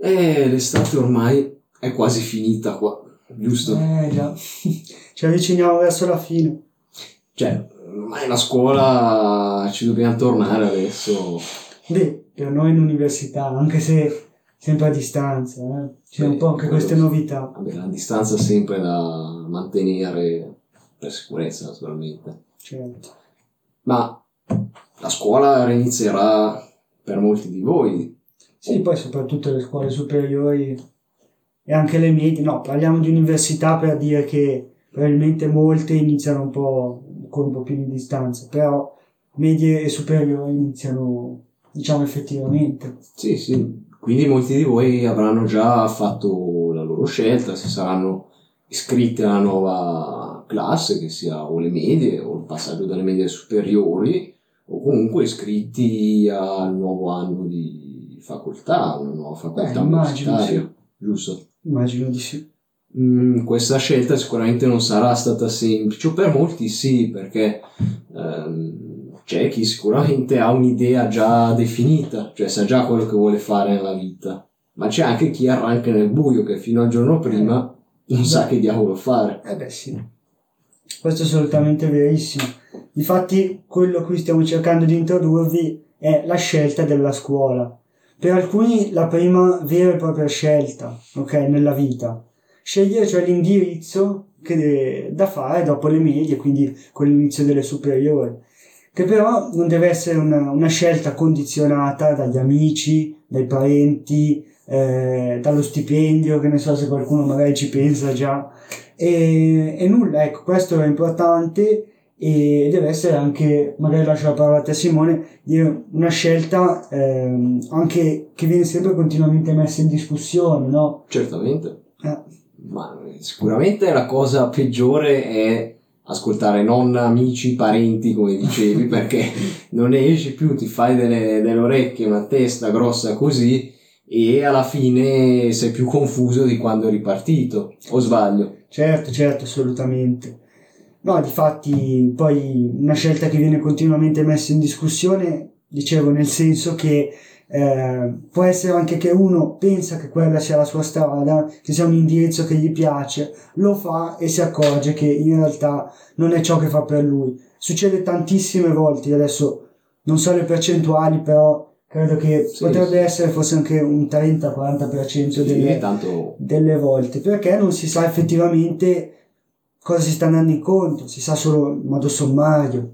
Eh, l'estate ormai è quasi finita qua, giusto? Eh già, ci avviciniamo verso la fine. Cioè, ormai la scuola ci dobbiamo tornare adesso. Beh, per noi in università, anche se sempre a distanza, eh. c'è un Beh, po' anche queste novità. Vabbè, la distanza sempre da mantenere per sicurezza, naturalmente. Certo. Ma la scuola rinizierà per molti di voi. Sì, poi soprattutto le scuole superiori e anche le medie, no, parliamo di università per dire che probabilmente molte iniziano un po' con un po' più di distanza, però medie e superiori iniziano, diciamo, effettivamente. Sì, sì. Quindi molti di voi avranno già fatto la loro scelta, si saranno iscritti alla nuova classe, che sia o le medie o il passaggio dalle medie superiori, o comunque iscritti al nuovo anno di facoltà, una nuova facoltà Beh, immagino, universitaria, giusto? Immagino di sì. Mm, questa scelta sicuramente non sarà stata semplice, o per molti sì, perché ehm, c'è chi sicuramente ha un'idea già definita, cioè sa già quello che vuole fare nella vita, ma c'è anche chi arranca nel buio che fino al giorno prima non sa che diavolo fare. Eh beh sì, questo è assolutamente verissimo. Difatti quello che stiamo cercando di introdurvi è la scelta della scuola. Per alcuni la prima vera e propria scelta, ok, nella vita. Scegliere cioè l'indirizzo che da fare dopo le medie, quindi con l'inizio delle superiori. Che però non deve essere una, una scelta condizionata dagli amici, dai parenti, eh, dallo stipendio, che ne so se qualcuno magari ci pensa già. E, e nulla, ecco, questo è importante e deve essere anche, magari lascio la parola a te Simone, una scelta ehm, anche che viene sempre continuamente messa in discussione, no? Certamente, Eh, ma sicuramente la cosa peggiore è ascoltare nonna, amici, parenti, come dicevi, perché non ne esci più, ti fai delle, delle orecchie, una testa grossa così e alla fine sei più confuso di quando eri partito, o sbaglio? certo, certo, assolutamente. No, difatti poi una scelta che viene continuamente messa in discussione, dicevo, nel senso che eh, può essere anche che uno pensa che quella sia la sua strada, che sia un indirizzo che gli piace, lo fa e si accorge che in realtà non è ciò che fa per lui. Succede tantissime volte, adesso non so le percentuali, però credo che Sì, potrebbe sì. essere forse anche un 30-40% Sì, delle, delle volte, perché non si sa effettivamente cosa si sta andando incontro, si sa solo in modo sommario.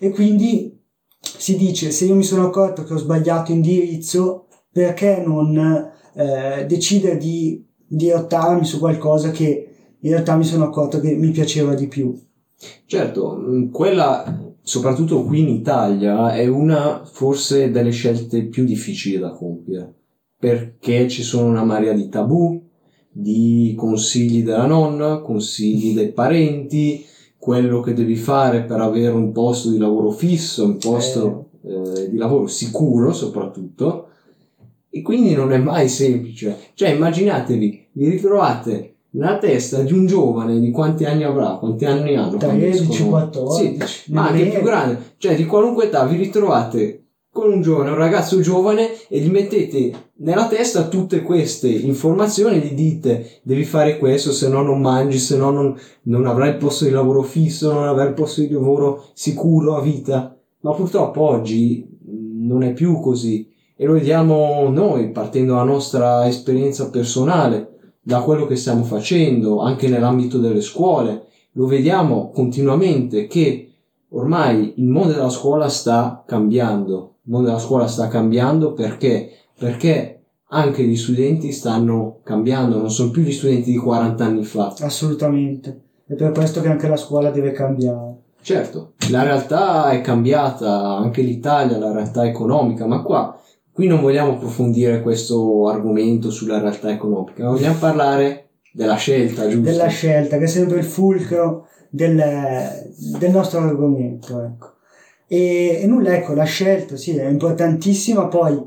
E quindi si dice, se io mi sono accorto che ho sbagliato indirizzo, perché non eh, decidere di dirottarmi su qualcosa che in realtà mi sono accorto che mi piaceva di più. Certo, mh, quella, soprattutto qui in Italia, è una forse delle scelte più difficili da compiere, perché ci sono una marea di tabù, di consigli della nonna, consigli dei parenti, quello che devi fare per avere un posto di lavoro fisso, un posto eh, di lavoro sicuro soprattutto, e quindi non è mai semplice. Cioè, immaginatevi, vi ritrovate nella testa di un giovane di quanti anni avrà, quanti anni hanno? quando 13, escono? 14, Sì, ma anche più grande, cioè di qualunque età vi ritrovate con un giovane, un ragazzo giovane e gli mettete nella testa tutte queste informazioni, gli dite devi fare questo, se no non mangi, se no non, non avrai il posto di lavoro fisso, non avrai il posto di lavoro sicuro a vita. Ma purtroppo oggi mh, non è più così e lo vediamo noi partendo dalla nostra esperienza personale, da quello che stiamo facendo anche nell'ambito delle scuole. Lo vediamo continuamente che ormai il mondo della scuola sta cambiando. Il mondo della scuola sta cambiando perché? Perché anche gli studenti stanno cambiando, non sono più gli studenti di 40 anni fa. Assolutamente. È per questo che anche la scuola deve cambiare. Certo, la realtà è cambiata, anche l'Italia, la realtà economica, ma qua, qui non vogliamo approfondire questo argomento sulla realtà economica, vogliamo parlare della scelta, giusto? della scelta, che è sempre il fulcro del, del nostro argomento. Ecco. E, e nulla, ecco, la scelta sì, è importantissima, poi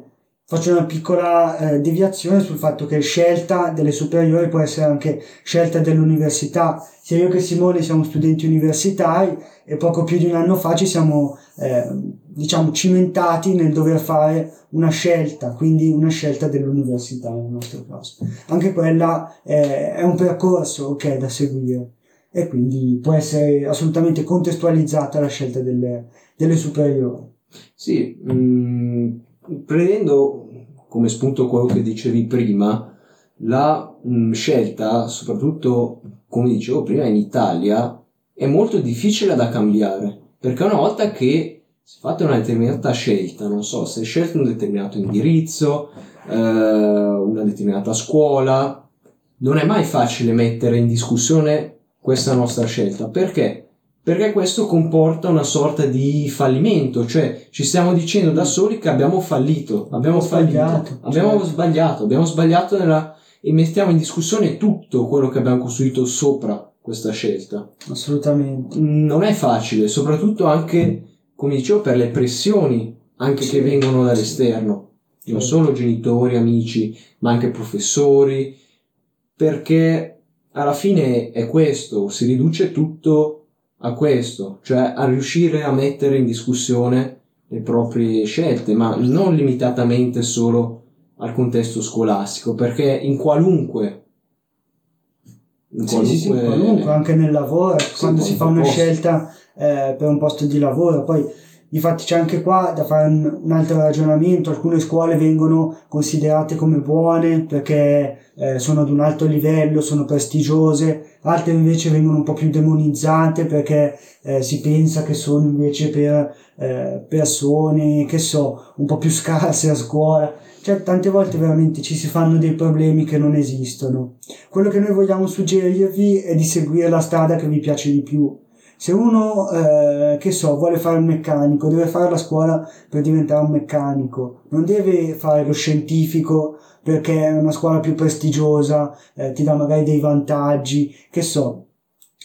faccio una piccola eh, deviazione sul fatto che scelta delle superiori può essere anche scelta dell'università. Sia io che Simone siamo studenti universitari e poco più di un anno fa ci siamo eh, diciamo cimentati nel dover fare una scelta, quindi una scelta dell'università nel nostro caso. Anche quella è, è un percorso ok da seguire e quindi può essere assolutamente contestualizzata la scelta delle, delle superiori. Sì, mh, mm, prendendo come spunto quello che dicevi prima, la mh, mm, scelta, soprattutto come dicevo prima in Italia, è molto difficile da cambiare, perché una volta che si è fatta una determinata scelta, non so, se scelto un determinato indirizzo, eh, una determinata scuola, non è mai facile mettere in discussione questa nostra scelta. Perché? Perché questo comporta una sorta di fallimento, cioè ci stiamo dicendo da soli che abbiamo fallito, abbiamo fallito, sbagliato, abbiamo certo. sbagliato, abbiamo sbagliato nella... e mettiamo in discussione tutto quello che abbiamo costruito sopra questa scelta. Assolutamente. Non è facile, soprattutto anche, come dicevo, per le pressioni anche sì. che vengono dall'esterno, sì. non solo genitori, amici, ma anche professori, perché alla fine è questo, si riduce tutto a questo, cioè a riuscire a mettere in discussione le proprie scelte, ma non limitatamente solo al contesto scolastico, perché in qualunque in qualunque, sì, sì, qualunque anche nel lavoro, quando si fa una posto. scelta eh, per un posto di lavoro, poi Infatti c'è anche qua da fare un, un, altro ragionamento, alcune scuole vengono considerate come buone perché eh, sono ad un alto livello, sono prestigiose, altre invece vengono un po' più demonizzate perché eh, si pensa che sono invece per eh, persone, che so, un po' più scarse a scuola. Cioè, tante volte veramente ci si fanno dei problemi che non esistono. Quello che noi vogliamo suggerirvi è di seguire la strada che vi piace di più se uno, eh, che so, vuole fare il meccanico, deve fare la scuola per diventare un meccanico, non deve fare lo scientifico perché è una scuola più prestigiosa, eh, ti dà magari dei vantaggi, che so,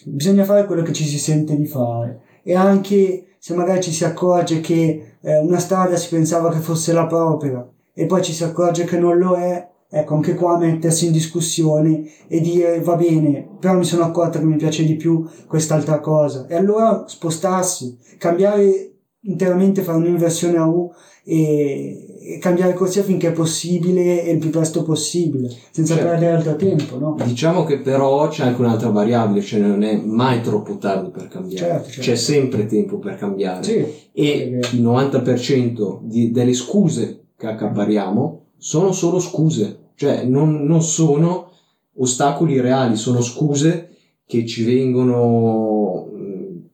bisogna fare quello che ci si sente di fare. E anche se magari ci si accorge che eh, una strada si pensava che fosse la propria e poi ci si accorge che non lo è, Ecco, anche qua mettersi in discussione e dire va bene, però mi sono accorta che mi piace di più quest'altra cosa. E allora spostarsi, cambiare interamente, fare un'inversione a U e, e cambiare corsia finché è possibile e il più presto possibile, senza certo. perdere altro tempo. No? Diciamo che però c'è anche un'altra variabile, cioè non è mai troppo tardi per cambiare, certo, certo. c'è sempre tempo per cambiare sì, e il 90% di, delle scuse che accapariamo sono solo scuse cioè non, non sono ostacoli reali, sono scuse che ci vengono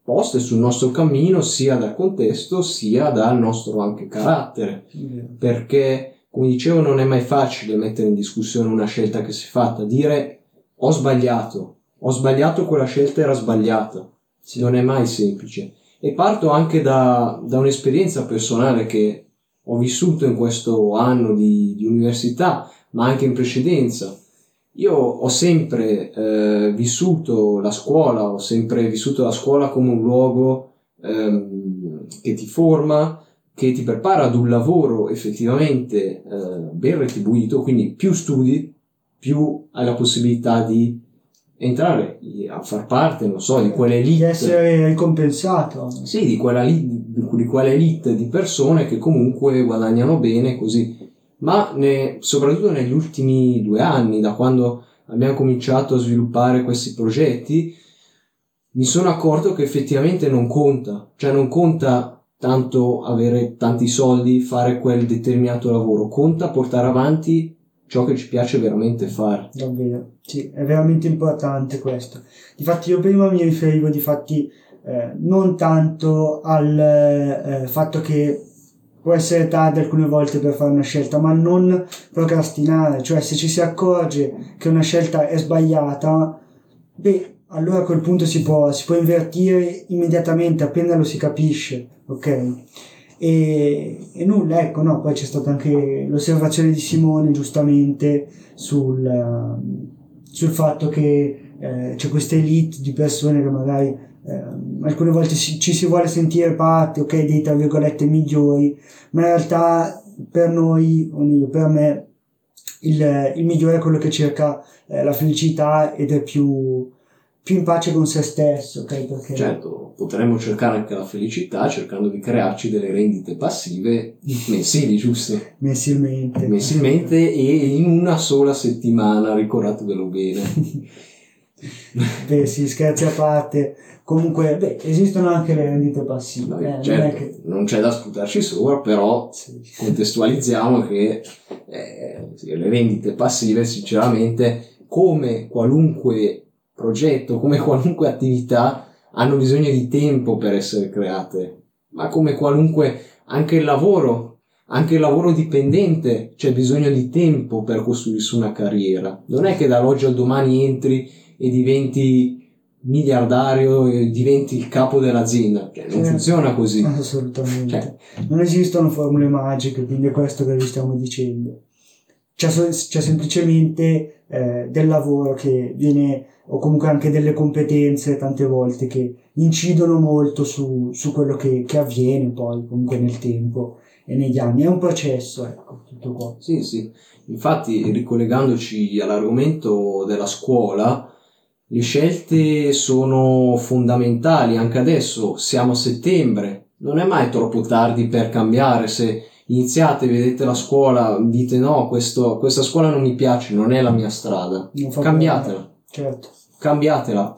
poste sul nostro cammino sia dal contesto sia dal nostro anche carattere. Perché, come dicevo, non è mai facile mettere in discussione una scelta che si è fatta, dire ho sbagliato, ho sbagliato quella scelta era sbagliata. Non è mai semplice. E parto anche da, da un'esperienza personale che ho vissuto in questo anno di, di università ma anche in precedenza. Io ho sempre eh, vissuto la scuola, ho sempre vissuto la scuola come un luogo ehm, che ti forma, che ti prepara ad un lavoro effettivamente eh, ben retribuito, quindi più studi, più hai la possibilità di entrare a far parte, non so, di quell'elite. Di essere ricompensato. Sì, di quella, di, di quella elite di persone che comunque guadagnano bene così ma ne, soprattutto negli ultimi due anni, da quando abbiamo cominciato a sviluppare questi progetti, mi sono accorto che effettivamente non conta, cioè non conta tanto avere tanti soldi, fare quel determinato lavoro, conta portare avanti ciò che ci piace veramente fare. Davvero, sì, è veramente importante questo. Difatti io prima mi riferivo difatti eh, non tanto al eh, fatto che può essere tardi alcune volte per fare una scelta, ma non procrastinare, cioè se ci si accorge che una scelta è sbagliata, beh, allora a quel punto si può, si può invertire immediatamente appena lo si capisce, ok? E, e, nulla, ecco, no, poi c'è stata anche l'osservazione di Simone giustamente sul, sul fatto che eh, c'è questa elite di persone che magari eh, alcune volte si, ci si vuole sentire parte, ok, dei tra virgolette migliori, ma in realtà per noi, o meglio per me, il, il migliore è quello che cerca eh, la felicità ed è più, più in pace con se stesso, ok? Perché... Certo, potremmo cercare anche la felicità cercando di crearci delle rendite passive mensili, giusto? Mensilmente. Mensilmente e in una sola settimana, ricordatevelo bene. beh, sì, scherzi a parte. Comunque, beh, esistono anche le rendite passive. Vabbè, eh, non, certo, è che... non c'è da sputarci sopra, però sì. contestualizziamo che eh, le rendite passive, sinceramente, come qualunque progetto, come qualunque attività, hanno bisogno di tempo per essere create. Ma come qualunque, anche il lavoro, anche il lavoro dipendente, c'è bisogno di tempo per costruirsi una carriera. Non è che dall'oggi al domani entri e diventi miliardario e diventi il capo dell'azienda. Cioè, non Certo. funziona così. Assolutamente. Cioè. Non esistono formule magiche, quindi è questo che vi stiamo dicendo. C'è, c'è semplicemente eh, del lavoro che viene, o comunque anche delle competenze tante volte che incidono molto su, su quello che, che avviene poi comunque nel tempo e negli anni. È un processo, ecco, tutto qua. Sì, sì. Infatti, ricollegandoci all'argomento della scuola, le scelte sono fondamentali. Anche adesso siamo a settembre, non è mai troppo tardi per cambiare. Se iniziate, vedete la scuola, dite no, questo- questa scuola non mi piace, non è la mia strada. Cambiatela. Certo. cambiatela.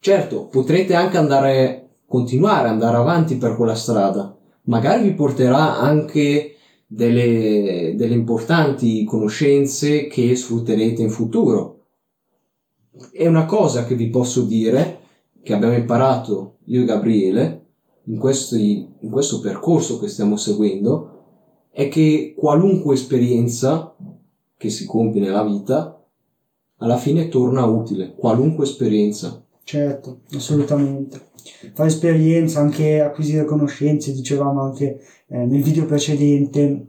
Certo, potrete anche andare, continuare andare avanti per quella strada. Magari vi porterà anche delle, delle importanti conoscenze che sfrutterete in futuro. È una cosa che vi posso dire, che abbiamo imparato io e Gabriele, in, questi- in questo percorso che stiamo seguendo, è che qualunque esperienza che si compie nella vita, alla fine torna utile, qualunque esperienza. Certo, assolutamente. Fare esperienza, anche acquisire conoscenze, dicevamo anche eh, nel video precedente,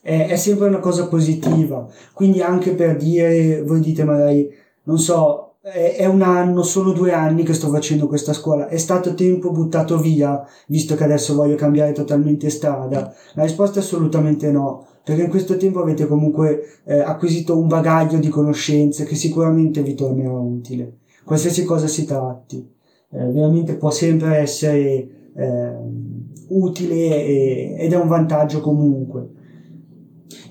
è, è sempre una cosa positiva. Quindi anche per dire, voi dite magari, non so, è, è un anno, sono due anni che sto facendo questa scuola, è stato tempo buttato via, visto che adesso voglio cambiare totalmente strada? La risposta è assolutamente no, perché in questo tempo avete comunque eh, acquisito un bagaglio di conoscenze che sicuramente vi tornerà utile qualsiasi cosa si tratti, eh, veramente può sempre essere eh, utile e- ed è un vantaggio comunque.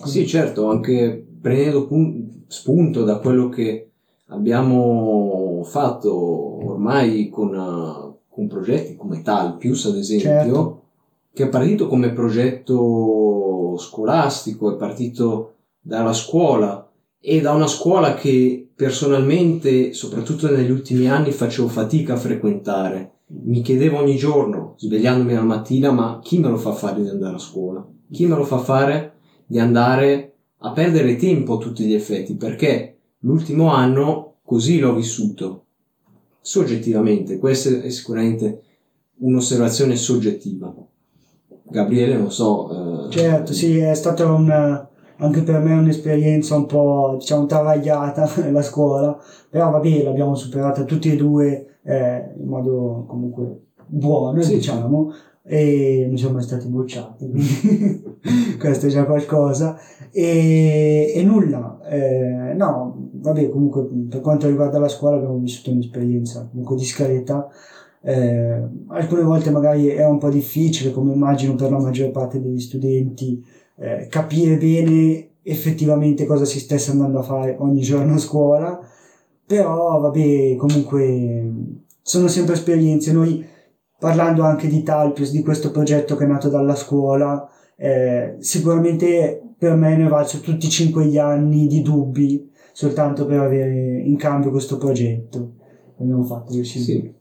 Sì, certo, anche prendendo pun- spunto da quello che abbiamo fatto ormai con, eh, con progetti come Talpius, ad esempio, Certo. che è partito come progetto scolastico, è partito dalla scuola e da una scuola che personalmente, soprattutto negli ultimi anni, facevo fatica a frequentare. Mi chiedevo ogni giorno, svegliandomi la mattina, ma chi me lo fa fare di andare a scuola? Chi me lo fa fare di andare a perdere tempo a tutti gli effetti? Perché l'ultimo anno così l'ho vissuto. Soggettivamente, questa è sicuramente un'osservazione soggettiva. Gabriele, non so. eh, Certo, sì, è stata una, anche per me un'esperienza un po', diciamo, travagliata la scuola, però vabbè, l'abbiamo superata tutti e due eh, in modo comunque buono, Sì, diciamo, e non siamo mai stati bocciati, quindi questo è già qualcosa. E, e nulla, eh, no, vabbè, comunque per quanto riguarda la scuola abbiamo vissuto un'esperienza comunque discreta. Eh, alcune volte magari è un po' difficile, come immagino per la maggior parte degli studenti, eh, capire bene effettivamente cosa si stesse andando a fare ogni giorno a scuola, però vabbè, comunque sono sempre esperienze. Noi parlando anche di Talpius, di questo progetto che è nato dalla scuola, eh, sicuramente per me ne è valso tutti i cinque gli anni di dubbi soltanto per avere in cambio questo progetto abbiamo fatto e Silvio. Sì.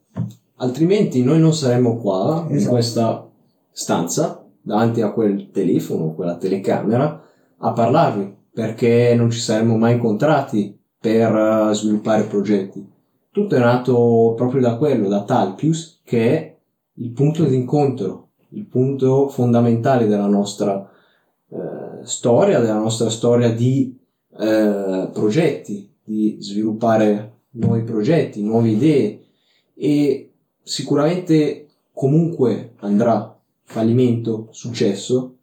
Altrimenti noi non saremmo qua in Esatto. questa stanza davanti a quel telefono, quella telecamera a parlarvi perché non ci saremmo mai incontrati per eh, sviluppare progetti. Tutto è nato proprio da quello, da Talpius, che il punto di incontro, il punto fondamentale della nostra eh, storia, della nostra storia di eh, progetti, di sviluppare nuovi progetti, nuove idee e sicuramente comunque andrà fallimento, successo,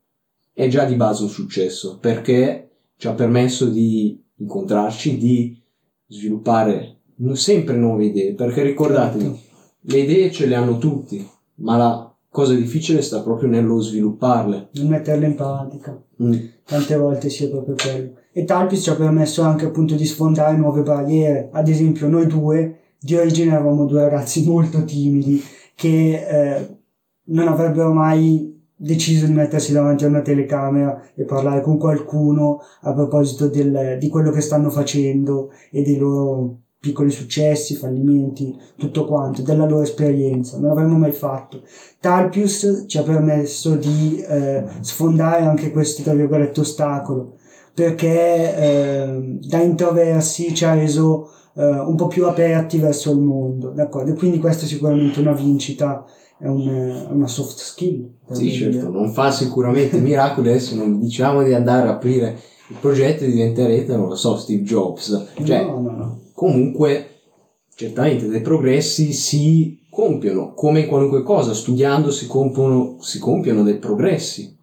è già di base un successo perché ci ha permesso di incontrarci, di sviluppare sempre nuove idee, perché ricordatevi, le idee ce le hanno tutti, ma la cosa difficile sta proprio nello svilupparle. Non metterle in pratica. Mm. Tante volte sia proprio quello. E Talpis ci ha permesso anche appunto di sfondare nuove barriere. Ad esempio, noi due di origine eravamo due ragazzi molto timidi che eh, non avrebbero mai deciso di mettersi davanti a una telecamera e parlare con qualcuno a proposito del- di quello che stanno facendo e dei loro piccoli successi, fallimenti, tutto quanto, della loro esperienza. Non l'avremmo mai fatto. Talpius ci ha permesso di eh, sfondare anche questo, tra virgolette, ostacolo, perché eh, da introversi ci ha reso eh, un po' più aperti verso il mondo, d'accordo? E quindi questa è sicuramente una vincita, è un- una soft skill. Sì, certo, non fa sicuramente miracoli, adesso non diciamo di andare a aprire il progetto e diventerete, non lo so, Steve Jobs. Cioè, no, no, no. Comunque, certamente dei progressi si compiono, come in qualunque cosa, studiando si compiono, si compiono dei progressi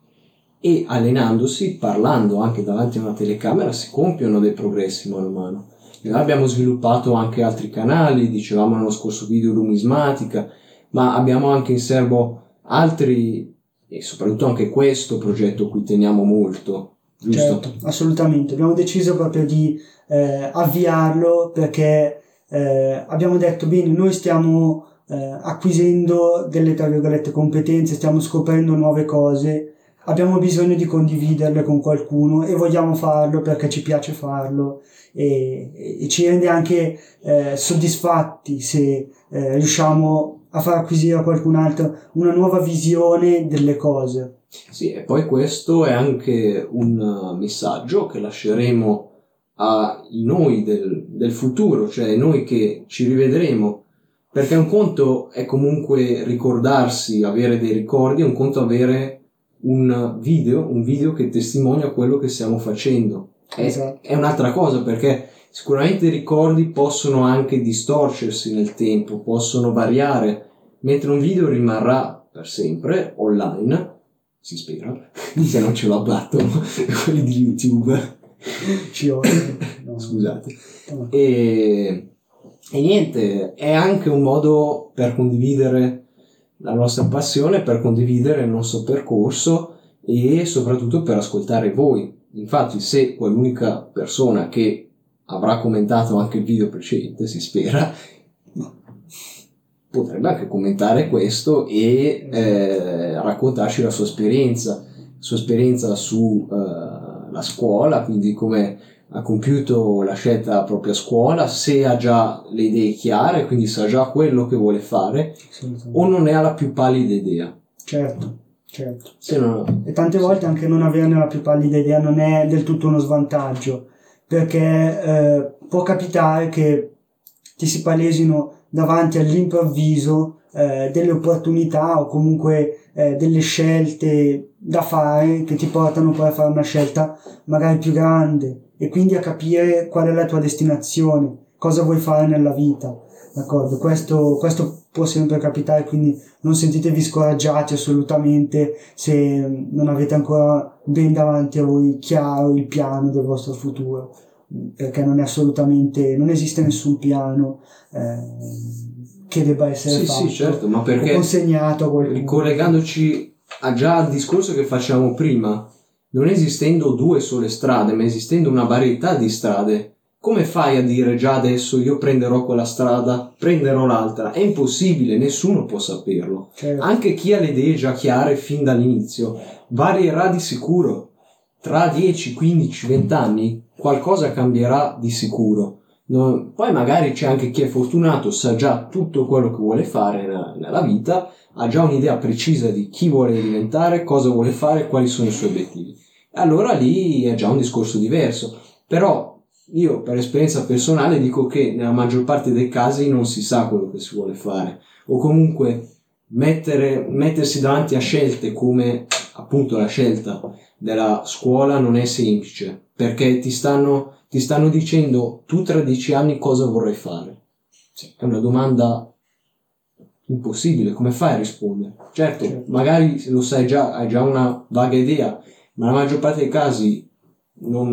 e allenandosi, parlando anche davanti a una telecamera, si compiono dei progressi mano a mano. Noi abbiamo sviluppato anche altri canali, dicevamo nello scorso video numismatica, ma abbiamo anche in serbo altri e soprattutto anche questo progetto cui teniamo molto, Certo, assolutamente. Abbiamo deciso proprio di eh, avviarlo perché eh, abbiamo detto bene, noi stiamo eh, acquisendo delle tra virgolette competenze, stiamo scoprendo nuove cose, abbiamo bisogno di condividerle con qualcuno e vogliamo farlo perché ci piace farlo e, e ci rende anche eh, soddisfatti se eh, riusciamo a far acquisire a qualcun altro una nuova visione delle cose. Sì, e poi questo è anche un uh, messaggio che lasceremo ai noi del, del futuro, cioè noi che ci rivedremo, perché un conto è comunque ricordarsi, avere dei ricordi, un conto avere un video, un video che testimonia quello che stiamo facendo. È, Esatto. è un'altra cosa perché sicuramente i ricordi possono anche distorcersi nel tempo, possono variare, mentre un video rimarrà per sempre online, si spera, se non ce lo abbattono quelli di YouTube. Ci odio. No. Scusate. No. E, e niente, è anche un modo per condividere la nostra passione, per condividere il nostro percorso e soprattutto per ascoltare voi. Infatti, se quell'unica persona che avrà commentato anche il video precedente, si spera, potrebbe anche commentare questo e eh, raccontarci la sua esperienza, sua esperienza sulla scuola, quindi come ha compiuto la scelta della propria scuola, se ha già le idee chiare, quindi sa già quello che vuole fare, o non ne ha la più pallida idea. Certo, certo. Se non... E tante volte anche non averne la più pallida idea non è del tutto uno svantaggio, perché eh, può capitare che ti si palesino davanti all'improvviso eh, delle opportunità o comunque eh, delle scelte da fare che ti portano poi a fare una scelta magari più grande e quindi a capire qual è la tua destinazione, cosa vuoi fare nella vita. D'accordo? Questo, questo può sempre capitare, quindi non sentitevi scoraggiati assolutamente se non avete ancora ben davanti a voi chiaro il piano del vostro futuro, perché non è assolutamente, non esiste nessun piano eh, che debba essere Sì, fatto sì, certo, ma perché consegnato a qualcuno. ricollegandoci a già al discorso che facciamo prima, non esistendo due sole strade, ma esistendo una varietà di strade, come fai a dire già adesso io prenderò quella strada, prenderò l'altra? È impossibile, nessuno può saperlo. Certo. Anche chi ha le idee già chiare fin dall'inizio varierà di sicuro. Tra 10, 15, 20 anni qualcosa cambierà di sicuro. No- poi magari c'è anche chi è fortunato, sa già tutto quello che vuole fare nella, nella vita, ha già un'idea precisa di chi vuole diventare, cosa vuole fare, quali sono i suoi obiettivi. Allora lì è già un discorso diverso. Però io per esperienza personale dico che nella maggior parte dei casi non si sa quello che si vuole fare o comunque mettere, mettersi davanti a scelte come appunto la scelta della scuola non è semplice perché ti stanno, ti stanno dicendo tu tra dieci anni cosa vorrai fare. È una domanda impossibile, come fai a rispondere? Certo, Certo. magari lo sai già, hai già una vaga idea, ma nella maggior parte dei casi non,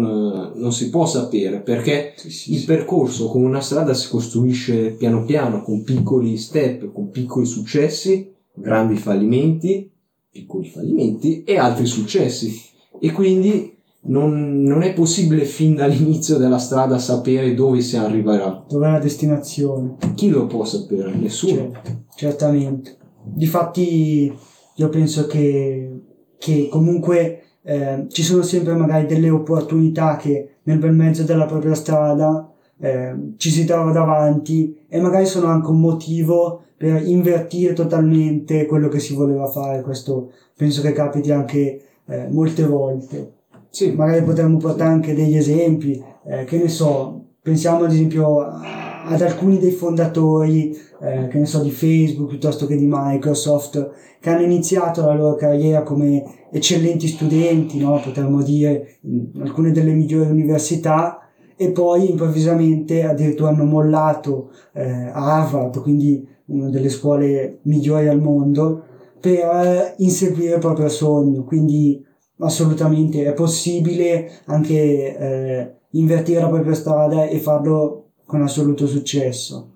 non si può sapere perché Sì, sì, il sì. percorso con una strada si costruisce piano piano con piccoli step, con piccoli successi, grandi fallimenti, piccoli fallimenti e altri successi. E quindi non, non è possibile fin dall'inizio della strada sapere dove si arriverà. Dov'è la destinazione? Chi lo può sapere? Nessuno. Certo, certamente. Difatti io penso che, che comunque eh, ci sono sempre magari delle opportunità che nel bel mezzo della propria strada eh, ci si trova davanti e magari sono anche un motivo per invertire totalmente quello che si voleva fare. Questo penso che capiti anche eh, molte volte. Sì, Magari potremmo portare anche degli esempi, eh, che ne so, pensiamo ad esempio ad alcuni dei fondatori, eh, che ne so, di Facebook piuttosto che di Microsoft, che hanno iniziato la loro carriera come eccellenti studenti, no? potremmo dire, in alcune delle migliori università, e poi improvvisamente addirittura hanno mollato eh, a Harvard, quindi una delle scuole migliori al mondo, per eh, inseguire il proprio sogno. Quindi assolutamente è possibile anche eh, invertire la propria strada e farlo con assoluto successo.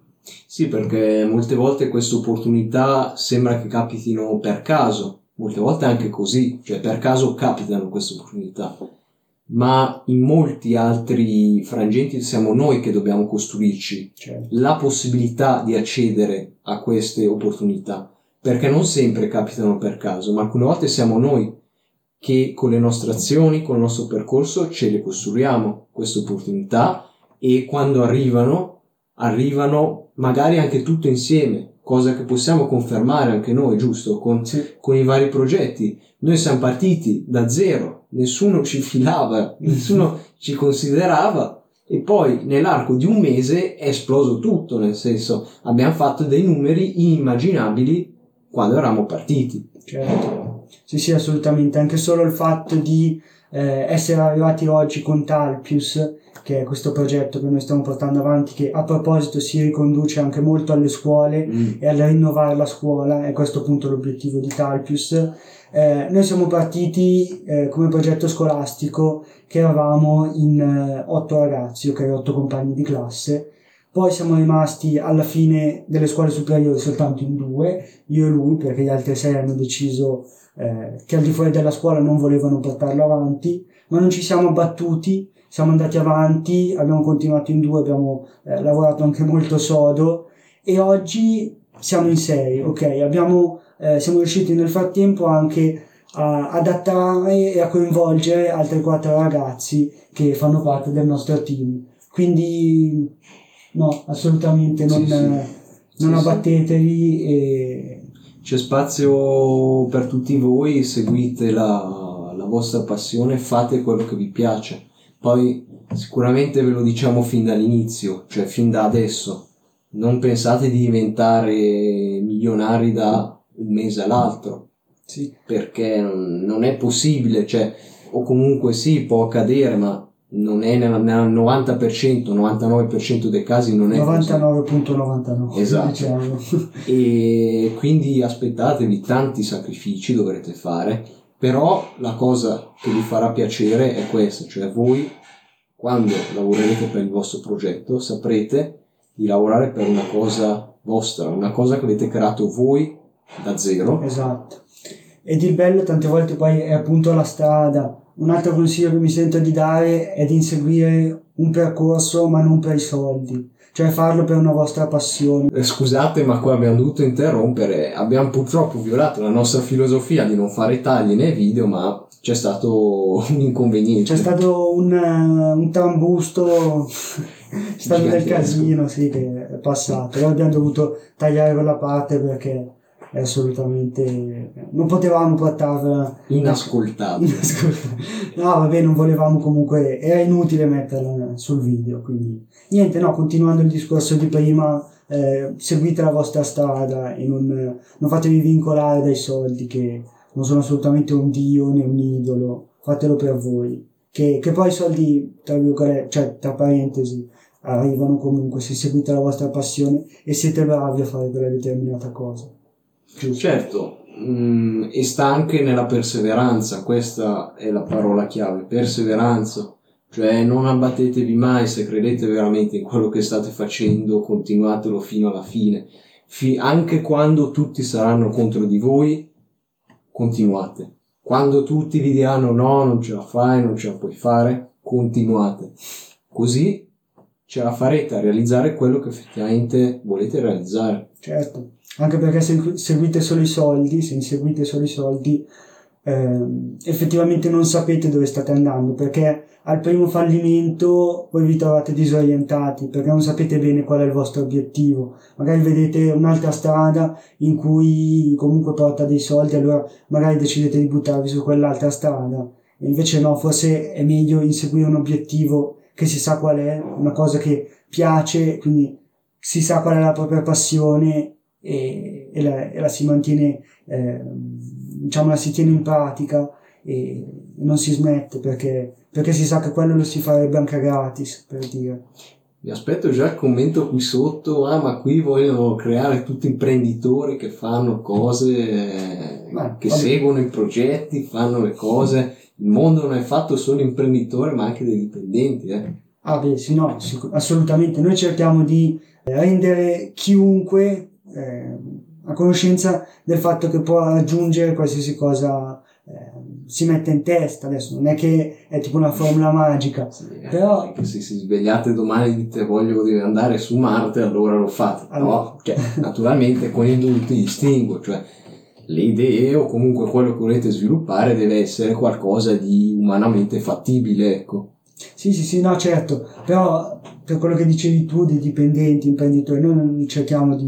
Sì, perché molte volte queste opportunità sembra che capitino per caso, molte volte anche così, cioè per caso capitano queste opportunità, ma in molti altri frangenti siamo noi che dobbiamo costruirci Cioè, la possibilità di accedere a queste opportunità, perché non sempre capitano per caso, ma alcune volte siamo noi che con le nostre azioni, con il nostro percorso ce le costruiamo queste opportunità e quando arrivano, arrivano magari anche tutto insieme, cosa che possiamo confermare anche noi, giusto? Con, sì, con i vari progetti. Noi siamo partiti da zero, nessuno ci filava, nessuno ci considerava e poi nell'arco di un mese è esploso tutto, nel senso abbiamo fatto dei numeri inimmaginabili quando eravamo partiti. certo. Sì, sì, assolutamente. Anche solo il fatto di eh, essere arrivati oggi con Talpius, che è questo progetto che noi stiamo portando avanti, che a proposito si riconduce anche molto alle scuole e al rinnovare la scuola, è questo appunto l'obiettivo di Talpius. Eh, noi siamo partiti eh, come progetto scolastico che eravamo in eh, otto ragazzi, ok, otto compagni di classe. Poi siamo rimasti alla fine delle scuole superiori soltanto in due, io e lui, perché gli altri sei hanno deciso eh, che al di fuori della scuola non volevano portarlo avanti, ma non ci siamo abbattuti, siamo andati avanti, abbiamo continuato in due, abbiamo eh, lavorato anche molto sodo e oggi siamo in sei, ok? Abbiamo, eh, siamo riusciti nel frattempo anche a adattare e a coinvolgere altri quattro ragazzi che fanno parte del nostro team. Quindi no, assolutamente non, Sì, sì. eh, non sì. abbattetevi e C'è spazio per tutti voi, seguite la, la vostra passione, fate quello che vi piace. Poi sicuramente ve lo diciamo fin dall'inizio, cioè fin da adesso. Non pensate di diventare milionari da un mese all'altro, sì, perché non non è possibile, cioè, o comunque sì, può accadere, ma non è nel, nel 90%, 99% dei casi non è così. 99.99 Esatto. diciamo. e quindi aspettatevi tanti sacrifici dovrete fare però la cosa che vi farà piacere è questa cioè voi quando lavorerete per il vostro progetto saprete di lavorare per una cosa vostra una cosa che avete creato voi da zero Esatto. Ed il bello tante volte poi è appunto la strada. Un altro consiglio che mi sento di dare è di inseguire un percorso ma non per i soldi, cioè farlo per una vostra passione. Eh, scusate ma qua abbiamo dovuto interrompere abbiamo purtroppo violato la nostra filosofia di non fare tagli nei video ma c'è stato un inconveniente C'è stato un, eh, un trambusto, è stato del casino, sì, che è passato. Però abbiamo dovuto tagliare quella parte perché è assolutamente... non potevamo portarla inascoltabile Ascolta. No, vabbè, non volevamo comunque, era inutile metterla sul video, quindi niente, no, continuando il discorso di prima, eh, seguite la vostra strada e non, non fatevi vincolare dai soldi che non sono assolutamente un dio né un idolo, fatelo per voi. Che, che poi i soldi, tra cioè tra parentesi, arrivano comunque se seguite la vostra passione e siete bravi a fare quella determinata cosa. Certo, mm, e sta anche nella perseveranza, questa è la parola chiave, perseveranza. Cioè non abbattetevi mai se credete veramente in quello che state facendo, continuatelo fino alla fine. Fi- anche quando tutti saranno contro di voi, continuate. Quando tutti vi diranno no, non ce la fai, non ce la puoi fare, continuate. Così ce la farete a realizzare quello che effettivamente volete realizzare. Certo, anche perché se seguite solo i soldi, se inseguite solo i soldi, eh, effettivamente non sapete dove state andando, perché al primo fallimento voi vi trovate disorientati, perché non sapete bene qual è il vostro obiettivo. Magari vedete un'altra strada in cui comunque porta dei soldi, allora magari decidete di buttarvi su quell'altra strada. E invece no, forse è meglio inseguire un obiettivo che si sa qual è, una cosa che piace, quindi si sa qual è la propria passione e, e, la, e la, si mantiene, eh, diciamo, la si tiene in pratica e non si smette perché, perché si sa che quello lo si farebbe anche gratis, per dire. Mi aspetto già il commento qui sotto, ah ma qui vogliono creare tutti imprenditori che fanno cose, ma, che vabbè. seguono i progetti, fanno le cose il mondo non è fatto solo imprenditori ma anche dei dipendenti. Eh. Ah beh sì, no, assolutamente. Noi cerchiamo di rendere chiunque eh, a conoscenza del fatto che può raggiungere qualsiasi cosa eh, si mette in testa. Adesso non è che è tipo una formula magica, sì, però... Che se si svegliate domani e dite voglio andare su Marte allora lo fate. Allora. No, cioè, naturalmente con i dovuti distinguo, cioè le idee o comunque quello che volete sviluppare deve essere qualcosa di umanamente fattibile, ecco. Sì, sì, sì, no, certo, però per quello che dicevi tu dei dipendenti, imprenditori, noi non cerchiamo di,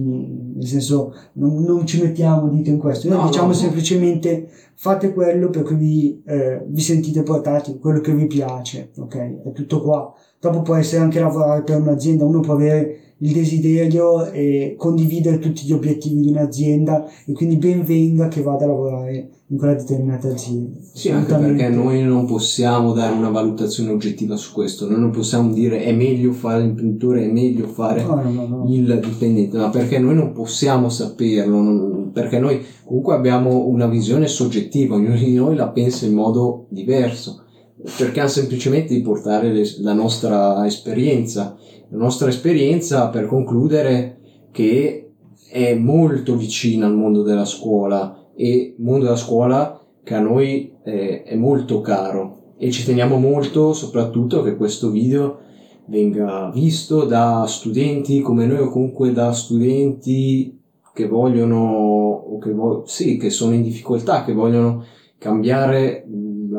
nel senso, non, non ci mettiamo dito in questo, noi no, diciamo no, semplicemente fate quello per cui vi, eh, vi sentite portati, quello che vi piace, ok? È tutto qua. Dopo può essere anche lavorare per un'azienda, uno può avere il desiderio e condividere tutti gli obiettivi di un'azienda e quindi ben venga che vada a lavorare in quella determinata azienda. Sì, anche perché noi non possiamo dare una valutazione oggettiva su questo, noi non possiamo dire è meglio fare l'imprenditore, è meglio fare no, no, no, il dipendente, ma perché noi non possiamo saperlo, non, perché noi comunque abbiamo una visione soggettiva, ognuno di noi la pensa in modo diverso, cerchiamo semplicemente di portare le, la nostra esperienza. La nostra esperienza per concludere che è molto vicina al mondo della scuola e il mondo della scuola che a noi è, è molto caro. E ci teniamo molto soprattutto che questo video venga visto da studenti come noi o comunque da studenti che vogliono o che, vo- sì, che sono in difficoltà, che vogliono cambiare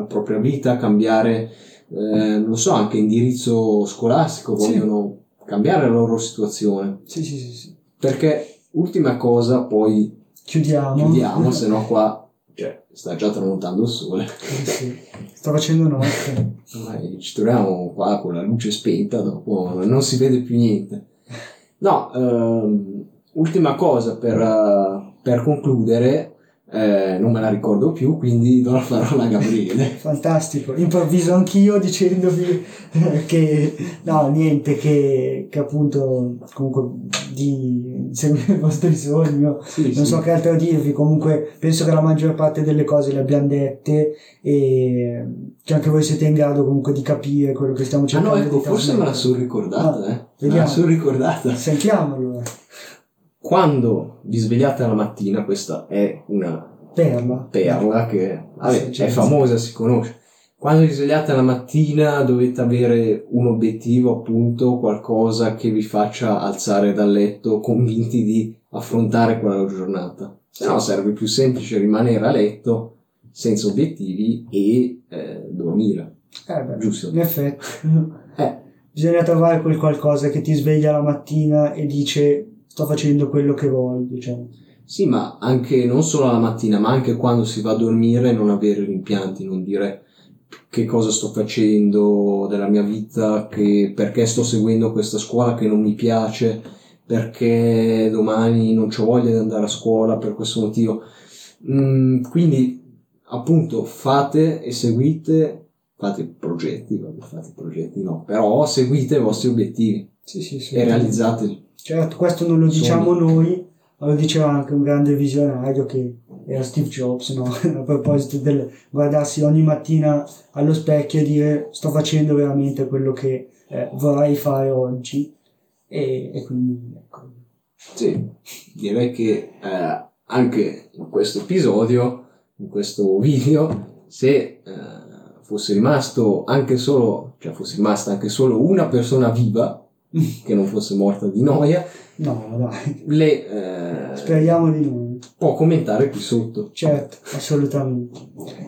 propria vita, cambiare eh, non so, anche indirizzo scolastico, vogliono cambiare la loro situazione. Sì, sì, sì. sì. Perché, ultima cosa, poi chiudiamo, chiudiamo se no qua cioè, sta già tramontando il sole. Sì, sì. Sta facendo notte. ci troviamo qua con la luce spenta, dopo non si vede più niente. No, ehm, ultima cosa per, per concludere, eh, non me la ricordo più, quindi do la parola a Gabriele. Fantastico, improvviso anch'io dicendovi che no, niente, che, che appunto comunque di seguire i vostri sogni, sì, non sì. so che altro dirvi, comunque penso che la maggior parte delle cose le abbiamo dette e che anche voi siete in grado comunque di capire quello che stiamo cercando ah no, ecco, forse me la sono ricordata, no, eh. Vediamo. Me la sono ricordata. Sentiamo allora quando vi svegliate la mattina, questa è una perla, perla che vabbè, è famosa, si conosce. Quando vi svegliate la mattina dovete avere un obiettivo, appunto, qualcosa che vi faccia alzare dal letto convinti di affrontare quella giornata. Se no serve più semplice rimanere a letto senza obiettivi e eh, dormire. Eh beh, Giusto? In effetti. eh. Bisogna trovare quel qualcosa che ti sveglia la mattina e dice sto facendo quello che voglio, diciamo. Sì, ma anche non solo la mattina, ma anche quando si va a dormire non avere rimpianti, non dire che cosa sto facendo della mia vita, che, perché sto seguendo questa scuola che non mi piace, perché domani non ho voglia di andare a scuola per questo motivo. Mm, quindi, appunto, fate e seguite, fate progetti, fate progetti no, però seguite i vostri obiettivi sì, sì, sì, e realizzateli. Certo, questo non lo diciamo Sogni. noi, ma lo diceva anche un grande visionario che era Steve Jobs, no? a proposito del guardarsi ogni mattina allo specchio e dire sto facendo veramente quello che eh, vorrei fare oggi e, e quindi ecco. Sì, direi che eh, anche in questo episodio, in questo video, se eh, fosse rimasto anche solo, cioè fosse rimasta anche solo una persona viva, che non fosse morta di noia, No, dai, le eh, speriamo di no. può commentare qui sotto. Certo, assolutamente.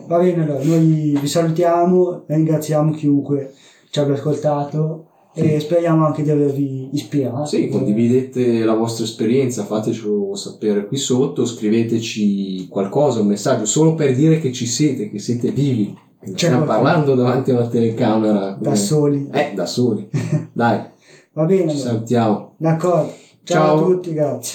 Va bene, allora, noi vi salutiamo, ringraziamo chiunque ci abbia ascoltato e speriamo anche di avervi ispirato. Sì, condividete la vostra esperienza, fatecelo sapere qui sotto, scriveteci qualcosa, un messaggio, solo per dire che ci siete, che siete vivi. C'è Stiamo parlando davanti a una telecamera. Da soli. Eh, da soli. Dai, Va bene, ci allora. salutiamo. d'accordo. Ciao, Ciao. a tutti, grazie.